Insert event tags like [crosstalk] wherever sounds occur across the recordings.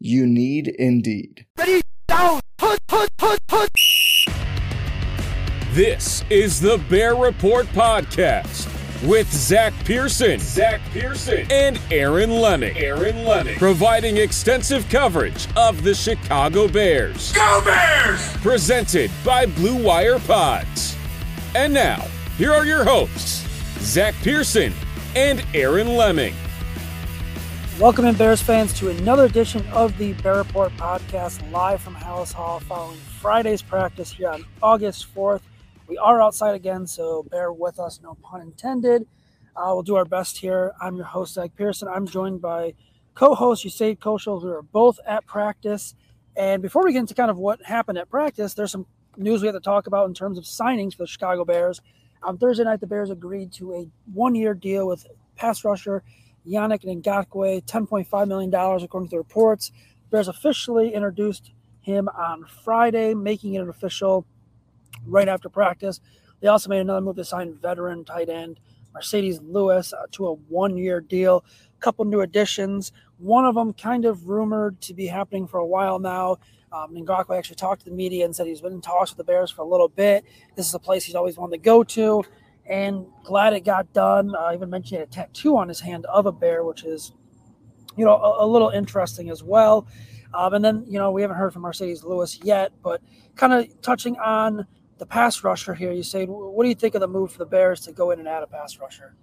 You need Indeed. Ready, down, put, put, put, put. This is the Bear Report Podcast with Zack Pearson, Zack Pearson, and Aaron Leming. Aaron Leming, providing extensive coverage of the Chicago Bears. Go Bears! Presented by Blue Wire Pods. And now, here are your hosts, Zack Pearson and Aaron Leming. Welcome in, Bears fans, to another edition of the Bear Report podcast live from Halas Hall following Friday's practice here on August 4th. We are outside again, so bear with us, no pun intended. Uh, we'll do our best here. I'm your host, Zack Pearson. I'm joined by co host Usayd Koshul, who are both at practice. And before we get into kind of what happened at practice, there's some news we have to talk about in terms of signings for the Chicago Bears. On Thursday night, the Bears agreed to a one year deal with pass rusher Yannick Ngakoue, $10.5 million, according to the reports. Bears officially introduced him on Friday, making it an official right after practice. They also made another move to sign veteran tight end Marcedes Lewis uh, to a one year deal. A couple new additions. One of them kind of rumored to be happening for a while now. Um, Ngakoue actually talked to the media and said he's been in talks with the Bears for a little bit. This is a place he's always wanted to go to and glad it got done. I even mentioned a tattoo on his hand of a bear, which is, you know, a, a little interesting as well. Um, and then, you know, we haven't heard from Marcedes Lewis yet, but kind of touching on the pass rusher here, Usayd, what do you think of the move for the Bears to go in and add a pass rusher?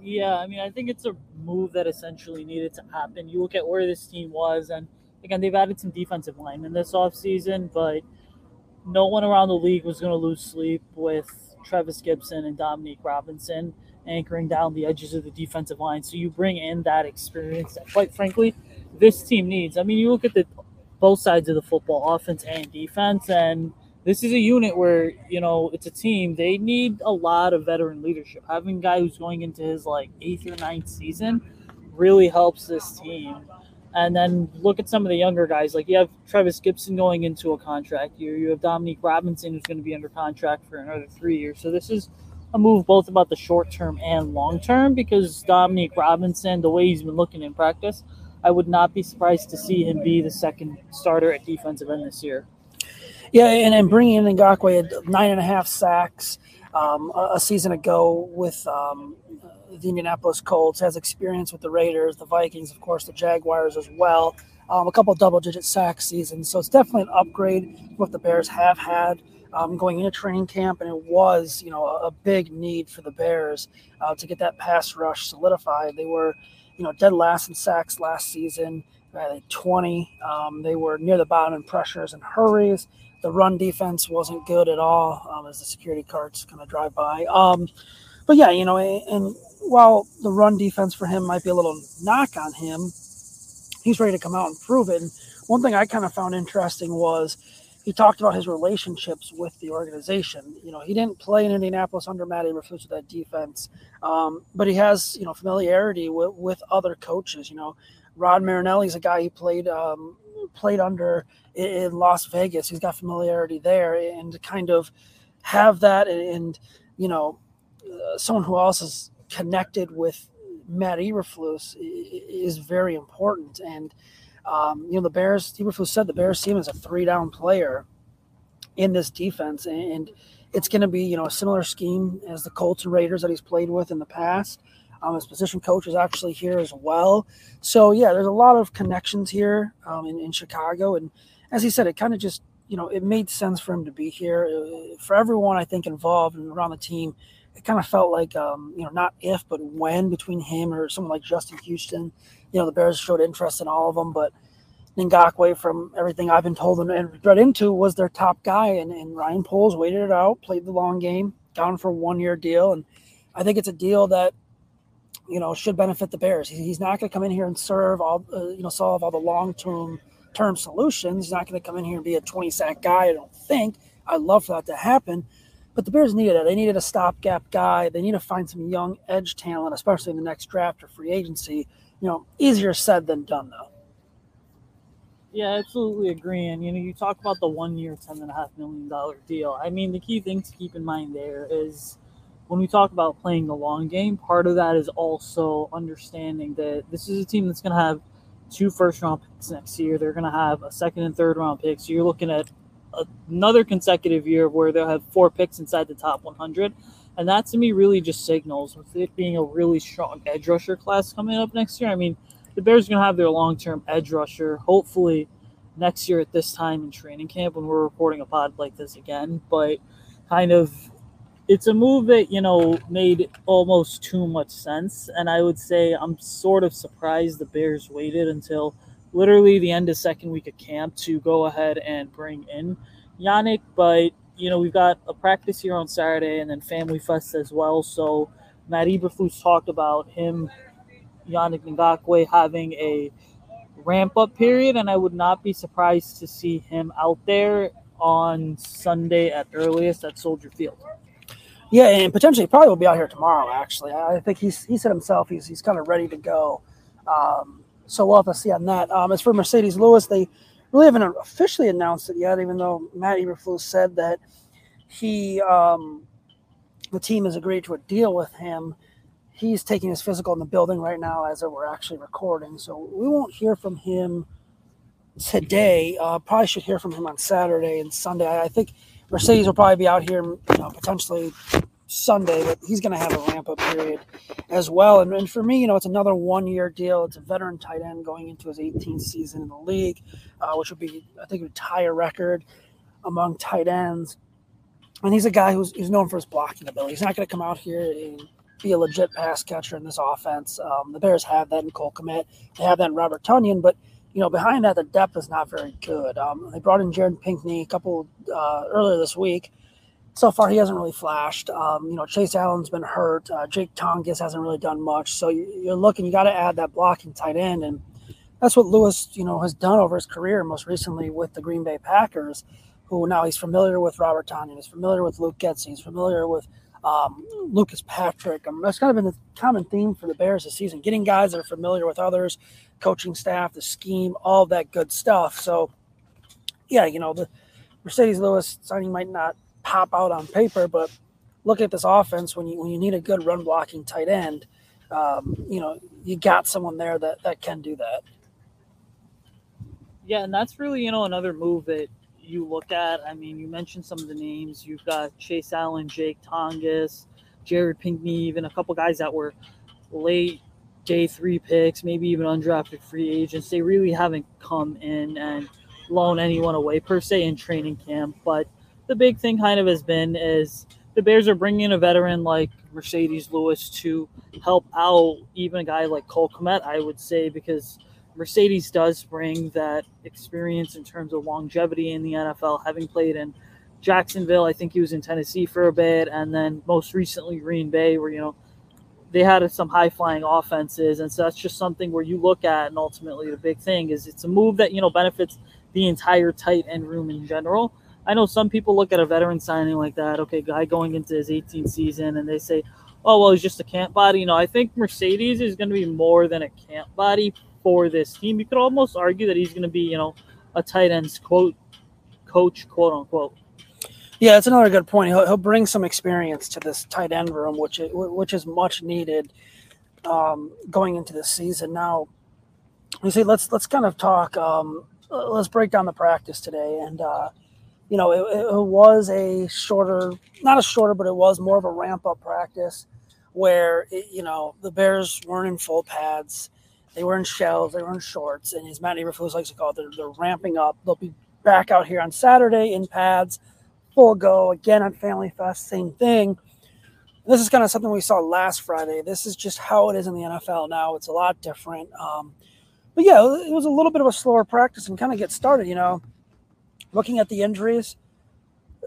Yeah, I mean, I think it's a move that essentially needed to happen. You look at where this team was, and again, they've added some defensive linemen this offseason, but no one around the league was going to lose sleep with Trevis Gibson and Dominique Robinson anchoring down the edges of the defensive line. So you bring in that experience that, quite frankly, this team needs. I mean, you look at the both sides of the football, offense and defense, and this is a unit where you know it's a team. They need a lot of veteran leadership. Having a guy who's going into his like eighth or ninth season really helps this team. And then look at some of the younger guys. Like you have Trevis Gibson going into a contract year. You have Dominique Robinson who's going to be under contract for another three years. So this is a move both about the short term and long term because Dominique Robinson, the way he's been looking in practice, I would not be surprised to see him be the second starter at defensive end this year. Yeah, and, bringing in Ngakoue nine and a half sacks um, a, season ago with um, the Indianapolis Colts, has experience with the Raiders, the Vikings, of course, the Jaguars as well. Um, a couple double digit sack seasons. So it's definitely an upgrade what the Bears have had um, going into training camp. And it was, you know, a, a big need for the Bears uh, to get that pass rush solidified. They were, you know, dead last in sacks last season. Right, 20. Um, they were near the bottom in pressures and hurries. The run defense wasn't good at all um, as the security carts kind of drive by. Um, but yeah, you know, and while the run defense for him might be a little knock on him, he's ready to come out and prove it. And one thing I kind of found interesting was he talked about his relationships with the organization. You know, he didn't play in Indianapolis under Matt Eberflus with that defense, um, but he has you know familiarity with, with other coaches. You know, Rod Marinelli is a guy he played um, played under in Las Vegas. He's got familiarity there, and kind of have that and, and you know uh, someone who else is connected with Matt Eberflus is very important. And um, you know, the Bears, Eberflus said the Bears him as a three down player in this defense, and it's going to be you know a similar scheme as the Colts and Raiders that he's played with in the past. Um, his position coach is actually here as well. So yeah, there's a lot of connections here um, in, in Chicago, and as he said, it kind of just you know, it made sense for him to be here. Uh, for everyone, I think, involved and around the team, it kind of felt like, um, you know, not if, but when between him or someone like Justin Houston. You know, the Bears showed interest in all of them, but Ngakoue, from everything I've been told and read into, was their top guy. And, and Ryan Poles waited it out, played the long game, down for one year deal. And I think it's a deal that, you know, should benefit the Bears. He's not going to come in here and serve all, uh, you know, solve all the long term term solutions. He's not going to come in here and be a 20 sack guy, I don't think. I'd love for that to happen. But the Bears needed it. They needed a stopgap guy. They need to find some young edge talent, especially in the next draft or free agency. You know, easier said than done, though. Yeah, absolutely agree. And you know, you talk about the one year, ten and a half million dollar deal. I mean, the key thing to keep in mind there is when we talk about playing the long game, part of that is also understanding that this is a team that's going to have two first round picks next year. They're going to have a second and third round pick. So you're looking at another consecutive year where they'll have four picks inside the top 100. And that to me really just signals with it being a really strong edge rusher class coming up next year. I mean, the Bears are going to have their long term edge rusher, hopefully next year at this time in training camp when we're reporting a pod like this again. But kind of it's a move that you know made almost too much sense and i would say i'm sort of surprised the bears waited until literally the end of second week of camp to go ahead and bring in yannick but you know we've got a practice here on saturday and then family fest as well so matt eberflus talked about him yannick ngakoue having a ramp up period and i would not be surprised to see him out there on sunday at earliest at soldier field yeah, and potentially probably will be out here tomorrow. Actually, I think he's he said himself he's he's kind of ready to go. Um, so we'll have to see on that. Um, as for Marcedes Lewis, they really haven't officially announced it yet, even though Matt Eberflus said that he um, the team has agreed to a deal with him. He's taking his physical in the building right now as we're actually recording, so we won't hear from him today. Uh, probably should hear from him on Saturday and Sunday. I think Marcedes will probably be out here, you know, potentially Sunday, but he's going to have a ramp up period as well. And, and, for me, you know, it's another one year deal. It's a veteran tight end going into his 18th season in the league, uh, which would be, I think, would tie a record among tight ends. And he's a guy who's, who's known for his blocking ability. He's not going to come out here and be a legit pass catcher in this offense. Um, the Bears have that in Cole Kmet. They have that in Robert Tonyan, but – you know, behind that, the depth is not very good. Um, they brought in Jared Pinkney a couple uh, earlier this week. So far, he hasn't really flashed. Um, you know, Chase Allen's been hurt. Uh, Jake Tonges hasn't really done much. So you're looking, you got to add that blocking tight end. And that's what Lewis, you know, has done over his career, most recently with the Green Bay Packers, who now he's familiar with Robert Tonyan. He's familiar with Luke Getsy. He's familiar with um, Lucas Patrick. Um, that's kind of been the common theme for the Bears this season, getting guys that are familiar with others, coaching staff, the scheme, all that good stuff. So, yeah, you know, the Marcedes Lewis signing might not pop out on paper, but look at this offense when you when you need a good run blocking tight end. Um, you know, you got someone there that that can do that. Yeah, and that's really you know another move that you look at. I mean, you mentioned some of the names. You've got Chase Allen, Jake Tonges, Jared Pinkney, even a couple guys that were late day three picks, maybe even undrafted free agents. They really haven't come in and blown anyone away per se in training camp. But the big thing kind of has been is the Bears are bringing in a veteran like Marcedes Lewis to help out even a guy like Cole Kmet, I would say, because Marcedes does bring that experience in terms of longevity in the NFL, having played in Jacksonville. I think he was in Tennessee for a bit, and then most recently Green Bay, where you know they had some high flying offenses, and so that's just something where you look at, and ultimately the big thing is it's a move that you know benefits the entire tight end room in general. I know some people look at a veteran signing like that, okay, guy going into his 18th season, and they say, oh well, he's just a camp body. You know, I think Marcedes is going to be more than a camp body for this team. You could almost argue that he's going to be, you know, a tight ends quote coach, quote unquote. Yeah, that's another good point. He'll, he'll bring some experience to this tight end room, which is, which is much needed um, going into this season. Now, Usayd, let's let's kind of talk. Um, let's break down the practice today, and uh, you know, it, it, was a shorter, not a shorter, but it was more of a ramp up practice where you know the Bears weren't in full pads, they were in shells, they were in shorts, and as Matt Eberflus likes to call it, they're, they're ramping up. They'll be back out here on Saturday in pads, full go. Again on Family Fest, same thing. This is kind of something we saw last Friday. This is just how it is in the NFL now. It's a lot different. Um, but yeah, it was a little bit of a slower practice and kind of get started. You know, looking at the injuries,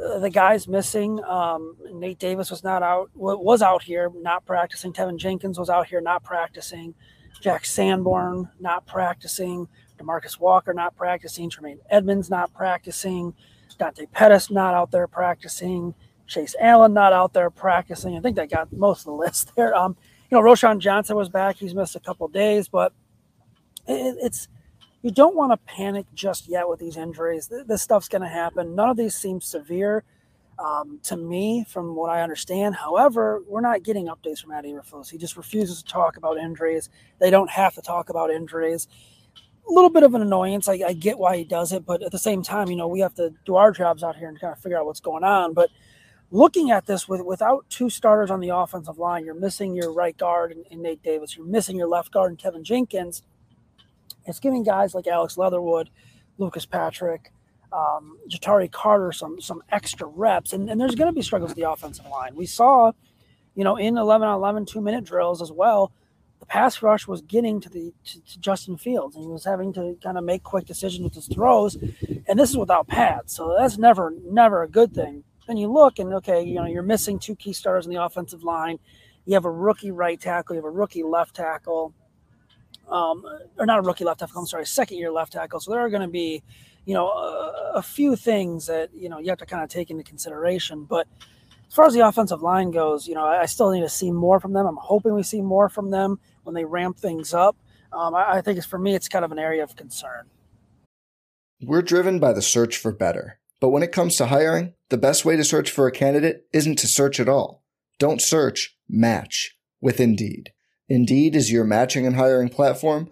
uh, the guys missing. Um, Nate Davis was not out, was out here not practicing. Teven Jenkins was out here not practicing. Jack Sanborn not practicing. Demarcus Walker not practicing. Tremaine Edmunds not practicing. Dante Pettis not out there practicing. Chase Allen not out there practicing. I think they got most of the [laughs] list there. Um, you know, Roschon Johnson was back. He's missed a couple days, but it, it's you don't want to panic just yet with these injuries. This stuff's going to happen. None of these seem severe um, to me, from what I understand. However, we're not getting updates from Matt Eberflus. He just refuses to talk about injuries. They don't have to talk about injuries. A little bit of an annoyance. I, I get why he does it, but at the same time, you know, we have to do our jobs out here and kind of figure out what's going on. But looking at this with without two starters on the offensive line, you're missing your right guard and, in Nate Davis. You're missing your left guard and Teven Jenkins it's giving guys like Alex Leatherwood, Lucas Patrick, um, Ja'Tyre Carter some some extra reps, and, and there's going to be struggles with the offensive line. We saw, you know, in 11 on 11 two minute drills as well, the pass rush was getting to the to, to Justin Fields, and he was having to kind of make quick decisions with his throws, and this is without pads, so that's never never a good thing. Then you look and okay, you know, you're missing two key starters in the offensive line. You have a rookie right tackle, you have a rookie left tackle um, or not a rookie left tackle. I'm sorry, second year left tackle. So there are going to be, you know, a, a, few things that you know you have to kind of take into consideration. But as far as the offensive line goes, you know, I, I still need to see more from them. I'm hoping we see more from them when they ramp things up. Um, I, I think it's for me, it's kind of an area of concern. We're driven by the search for better, but when it comes to hiring, the best way to search for a candidate isn't to search at all. Don't search. Match with Indeed. Indeed is your matching and hiring platform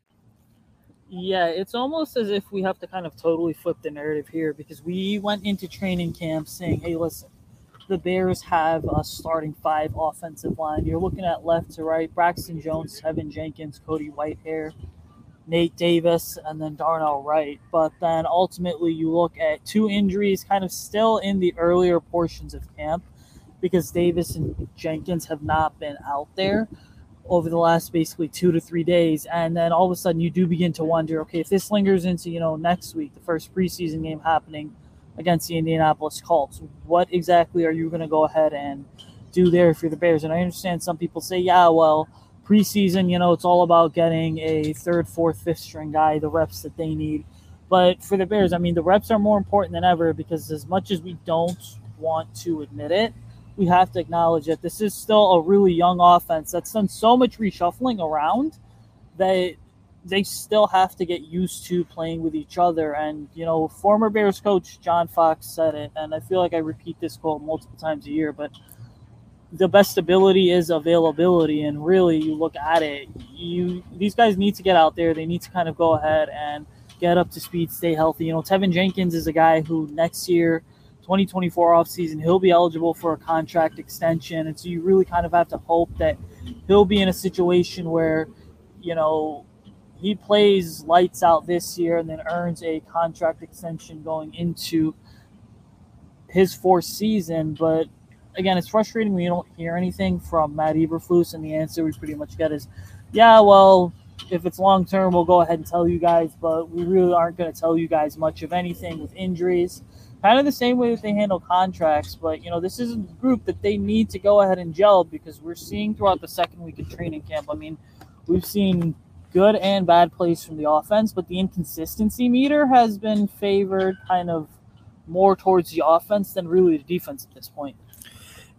Yeah, it's almost as if we have to kind of totally flip the narrative here because we went into training camp saying, hey, listen, the Bears have a starting five offensive line. You're looking at left to right Braxton Jones, Teven Jenkins, Cody Whitehair, Nate Davis, and then Darnell Wright. But then ultimately, you look at two injuries kind of still in the earlier portions of camp because Davis and Jenkins have not been out there over the last basically two to three days. And then all of a sudden you do begin to wonder, okay, if this lingers into, you know, next week, the first preseason game happening against the Indianapolis Colts, what exactly are you going to go ahead and do there for the Bears? And I understand some people say, yeah, well, preseason, you know, it's all about getting a third, fourth, fifth string guy, the reps that they need. But for the Bears, I mean, the reps are more important than ever because as much as we don't want to admit it, we have to acknowledge that this is still a really young offense that's done so much reshuffling around that they still have to get used to playing with each other. And, you know, former Bears coach John Fox said it, and I feel like I repeat this quote multiple times a year, but the best ability is availability. And really, you look at it, you these guys need to get out there. They need to kind of go ahead and get up to speed, stay healthy. You know, Teven Jenkins is a guy who next year 2024 offseason, he'll be eligible for a contract extension. And so you really kind of have to hope that he'll be in a situation where, you know, he plays lights out this year and then earns a contract extension going into his fourth season. But again, it's frustrating when you don't hear anything from Matt Eberflus, and the answer we pretty much get is, yeah, well, if it's long term, we'll go ahead and tell you guys, but we really aren't going to tell you guys much of anything with injuries kind of the same way that they handle contracts. But you know, this is a group that they need to go ahead and gel because we're seeing throughout the second week of training camp. I mean, we've seen good and bad plays from the offense, but the inconsistency meter has been favored kind of more towards the offense than really the defense at this point.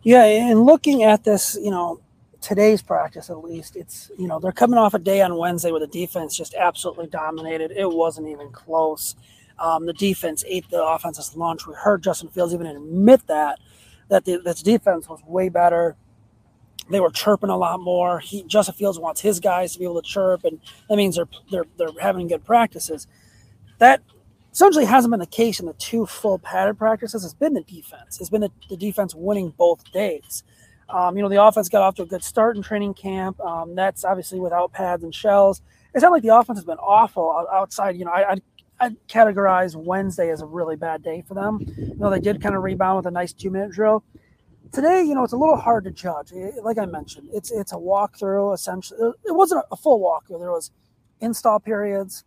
Yeah, and looking at this, you know, today's practice at least, it's you know they're coming off a day on Wednesday where the defense just absolutely dominated. It wasn't even close. Um, the defense ate the offense's lunch. We heard Justin Fields even admit that that the this defense was way better. They were chirping a lot more. He Justin Fields wants his guys to be able to chirp, and that means they're they're they're having good practices. That essentially hasn't been the case in the two full padded practices. It's been the defense. It's been the, the defense winning both days. Um, you know, the offense got off to a good start in training camp. Um, that's obviously without pads and shells. It's not like the offense has been awful outside. You know, I, I'd, I'd categorize Wednesday as a really bad day for them. You know, they did kind of rebound with a nice two minute drill. Today, you know, it's a little hard to judge. Like I mentioned, it's it's a walkthrough essentially. It wasn't a full walkthrough. There was install periods,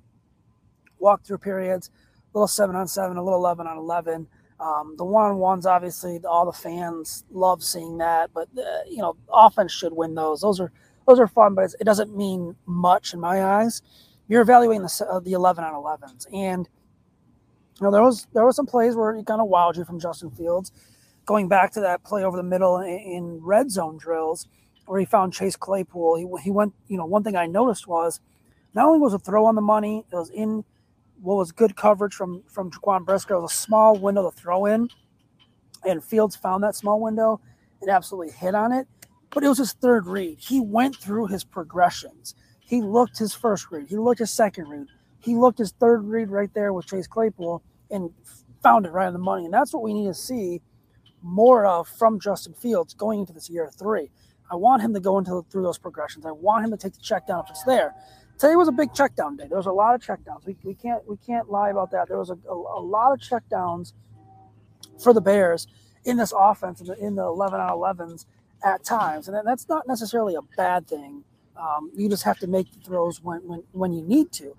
walkthrough periods, a little seven on seven, a little eleven on eleven. Um, the one on ones, obviously, all the fans love seeing that. But uh, you know, offense should win those. Those are those are fun, but it doesn't mean much in my eyes. You're evaluating the uh, the eleven on elevens, and you know there was there was some plays where he kind of wowed you from Justin Fields. Going back to that play over the middle in, in red zone drills, where he found Chase Claypool, he he went. You know, one thing I noticed was not only was a throw on the money, it was in what was good coverage from from Jaquan Brisker. Was a small window to throw in, and Fields found that small window and absolutely hit on it. But it was his third read. He went through his progressions. He looked his first read. He looked his second read. He looked his third read right there with Chase Claypool and found it right on the money. And that's what we need to see more of from Justin Fields going into this year three. I want him to go into through those progressions. I want him to take the check down if it's there today was a big check down day. There was a lot of check downs. We, we can't we can't lie about that. There was a, a, a lot of check downs for the Bears in this offense in the, in the 11 out 11s at times, and that's not necessarily a bad thing. Um, you just have to make the throws when when, when you need to.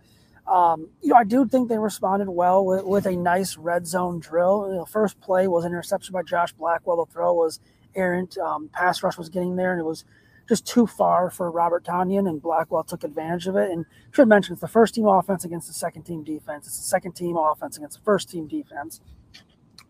Um, you know, I do think they responded well with, with a nice red zone drill. The first play was an interception by Josh Blackwell. The throw was errant. Um, pass rush was getting there, and it was just too far for Robert Tonyan, and Blackwell took advantage of it. And should mention it's the first team offense against the second team defense. It's the second team offense against the first team defense.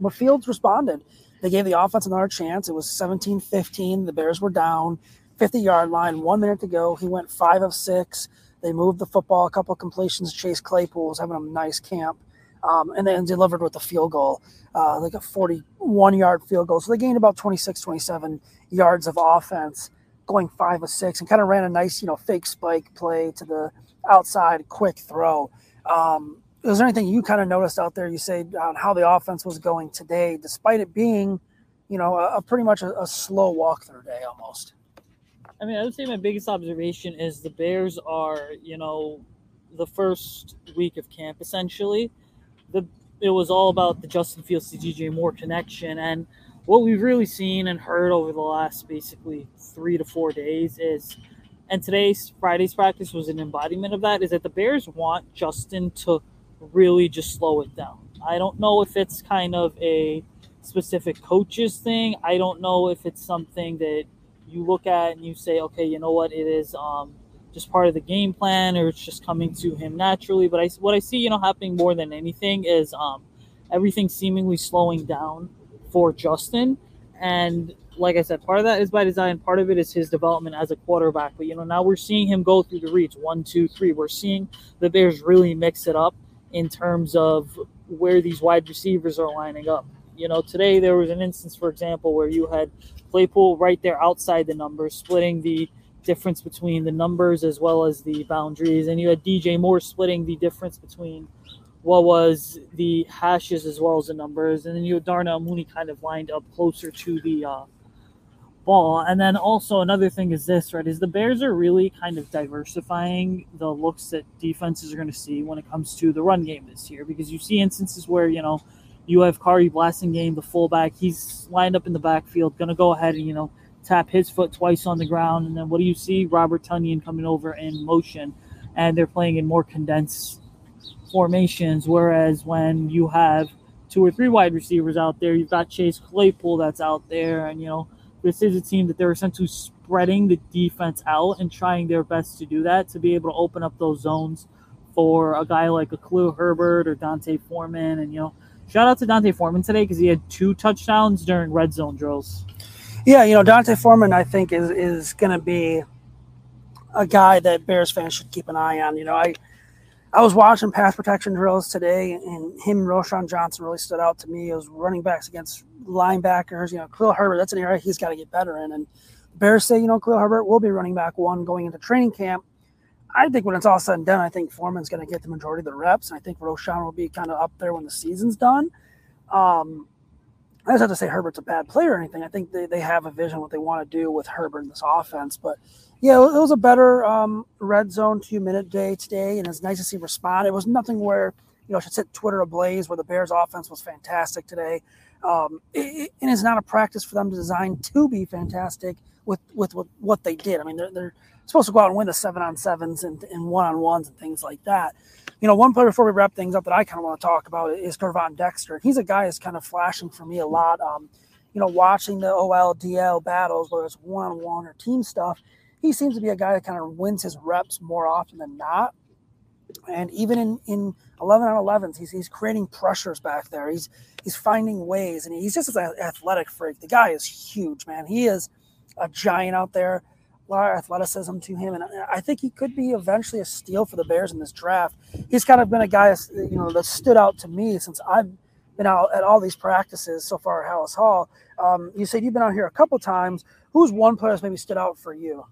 But Fields responded. They gave the offense another chance. It was 17 15. The Bears were down, 50 yard line, one minute to go. He went five of six. They moved the football, a couple of completions. Chase Claypool was having a nice camp. Um, and then delivered with a field goal, uh, like a 41 yard field goal. So they gained about 26, 27 yards of offense going five or six and kind of ran a nice, you know, fake spike play to the outside quick throw. Um, was there anything you kind of noticed out there? Usayd on how the offense was going today, despite it being, you know, a, a pretty much a, a slow walkthrough day almost. I mean, I would say my biggest observation is the Bears are, you know, the first week of camp essentially. The it was all about the Justin Fields to DJ Moore connection, and what we've really seen and heard over the last basically three to four days is, and today's Friday's practice was an embodiment of that, is that the Bears want Justin to really just slow it down. I don't know if it's kind of a specific coaches thing. I don't know if it's something that you look at and you say, okay, you know what, it is um, just part of the game plan, or it's just coming to him naturally. But I, what I see, you know, happening more than anything is um, everything seemingly slowing down for Justin. And like I said, part of that is by design. Part of it is his development as a quarterback. But you know, now we're seeing him go through the reads one, two, three. We're seeing the Bears really mix it up in terms of where these wide receivers are lining up. You know, today there was an instance, for example, where you had Claypool right there outside the numbers, splitting the difference between the numbers as well as the boundaries, and you had DJ Moore splitting the difference between what was the hashes as well as the numbers. And then you Darnell Mooney kind of lined up closer to the uh, ball. And then also another thing is this, right, is the Bears are really kind of diversifying the looks that defenses are going to see when it comes to the run game this year. Because you see instances where, you know, you have Khari Blasingame, the fullback, he's lined up in the backfield, going to go ahead and, you know, tap his foot twice on the ground. And then what do you see? Robert Tonyan coming over in motion. And they're playing in more condensed formations. Whereas when you have two or three wide receivers out there, you've got Chase Claypool that's out there, and you know this is a team that they're essentially spreading the defense out and trying their best to do that to be able to open up those zones for a guy like a Khalil Herbert or D'Onta Foreman. And, you know, shout out to D'Onta Foreman today because he had two touchdowns during red zone drills. Yeah, you know, D'Onta Foreman, I think, is, is going to be a guy that Bears fans should keep an eye on. You know, I I was watching pass protection drills today, and him and Roschon Johnson really stood out to me. It was running backs against linebackers. You know, Khalil Herbert, that's an area he's got to get better in. And Bears say, you know, Khalil Herbert will be running back one going into training camp. I think when it's all said and done, I think Foreman's going to get the majority of the reps, and I think Roschon will be kind of up there when the season's done. Um, I just have to say Herbert's a bad player or anything. I think they, they have a vision what they want to do with Herbert in this offense. But yeah, it was a better um, red zone two minute day today, and it's nice to see respond. It was nothing where you know should set Twitter ablaze where the Bears offense was fantastic today. Um, it, and it's not a practice for them to design to be fantastic with with, with what they did. I mean, they're, they're supposed to go out and win the seven on sevens and, one on ones and things like that. You know, one player before we wrap things up that I kind of want to talk about is Gervon Dexter. He's a guy that's kind of flashing for me a lot. Um, you know, watching the OL DL battles, whether it's one on one or team stuff, he seems to be a guy that kind of wins his reps more often than not. And even in, in 11 on 11s, he's, he's creating pressures back there. He's he's finding ways, and he's just an athletic freak. The guy is huge, man. He is a giant out there. A lot of athleticism to him, and I think he could be eventually a steal for the Bears in this draft. He's kind of been a guy, you know, that stood out to me since I've been out at all these practices so far at Halas Hall. Um, you said you've been out here a couple times. Who's one player that's maybe stood out for you?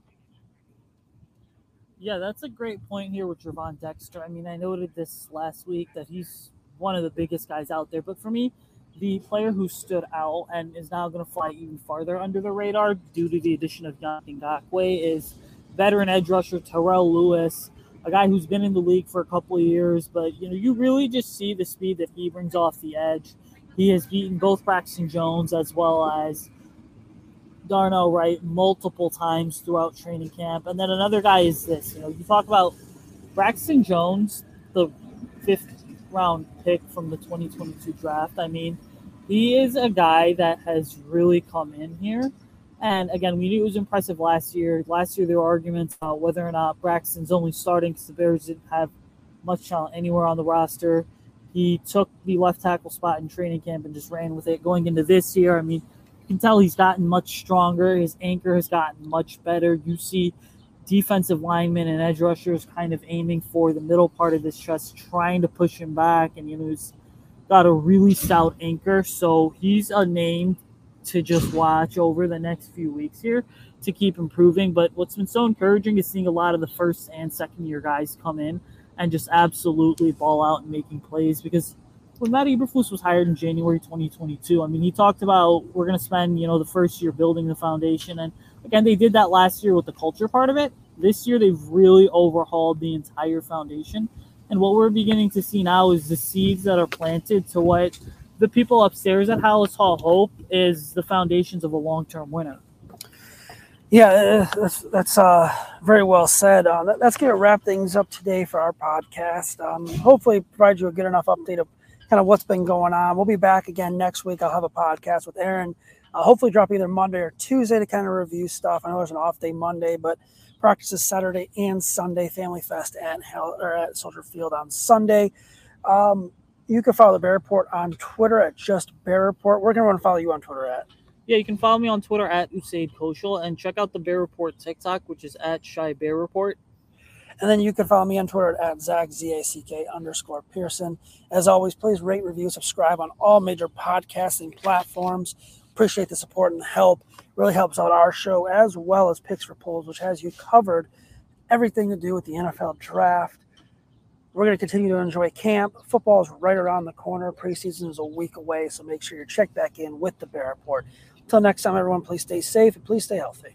Yeah, that's a great point here with Gervon Dexter. I mean, I noted this last week that he's one of the biggest guys out there, but for me, the player who stood out and is now going to fly even farther under the radar due to the addition of Yannick Ngakoue is veteran edge rusher Terrell Lewis, a guy who's been in the league for a couple of years, but you know, you really just see the speed that he brings off the edge. He has beaten both Braxton Jones as well as Darnell Wright multiple times throughout training camp. And then another guy is this. You know, you talk about Braxton Jones, the fifth round pick from the 2022 draft. I mean, he is a guy that has really come in here. And again, we knew it was impressive last year. Last year, there were arguments about whether or not Braxton's only starting because the Bears didn't have much talent anywhere on the roster. He took the left tackle spot in training camp and just ran with it. Going into this year, I mean, can tell he's gotten much stronger. His anchor has gotten much better. You see defensive linemen and edge rushers kind of aiming for the middle part of his chest, trying to push him back. And, you know, he's got a really stout anchor. So he's a name to just watch over the next few weeks here to keep improving. But what's been so encouraging is seeing a lot of the first and second year guys come in and just absolutely ball out and making plays because when Matt Eberflus was hired in January 2022, I mean, he talked about we're going to spend, you know, the first year building the foundation. And again, they did that last year with the culture part of it. This year, they've really overhauled the entire foundation. And what we're beginning to see now is the seeds that are planted to what the people upstairs at Halas Hall hope is the foundations of a long term winner. Yeah, that's, that's uh, very well said. Uh, let's get wrap things up today for our podcast. Um, hopefully, provide you a good enough update of kind of what's been going on. We'll be back again next week. I'll have a podcast with Aaron. Uh, hopefully, drop either Monday or Tuesday to kind of review stuff. I know there's an off day Monday, but practices Saturday and Sunday. Family Fest at or at Soldier Field on Sunday. Um, you can follow the Bear Report on Twitter at just Bear Report. Where can to follow you on Twitter at. Yeah, you can follow me on Twitter at Usayd Koshul and check out the Bear Report TikTok, which is at Chi Bear Report. And then you can follow me on Twitter at Zack, Z-A-C-K underscore Pearson. As always, please rate, review, subscribe on all major podcasting platforms. Appreciate the support and help. Really helps out our show as well as Picks for Polls, which has you covered everything to do with the NFL draft. We're going to continue to enjoy camp. Football is right around the corner. Preseason is a week away, so make sure you check back in with the Bear Report. Until next time, everyone, please stay safe and please stay healthy.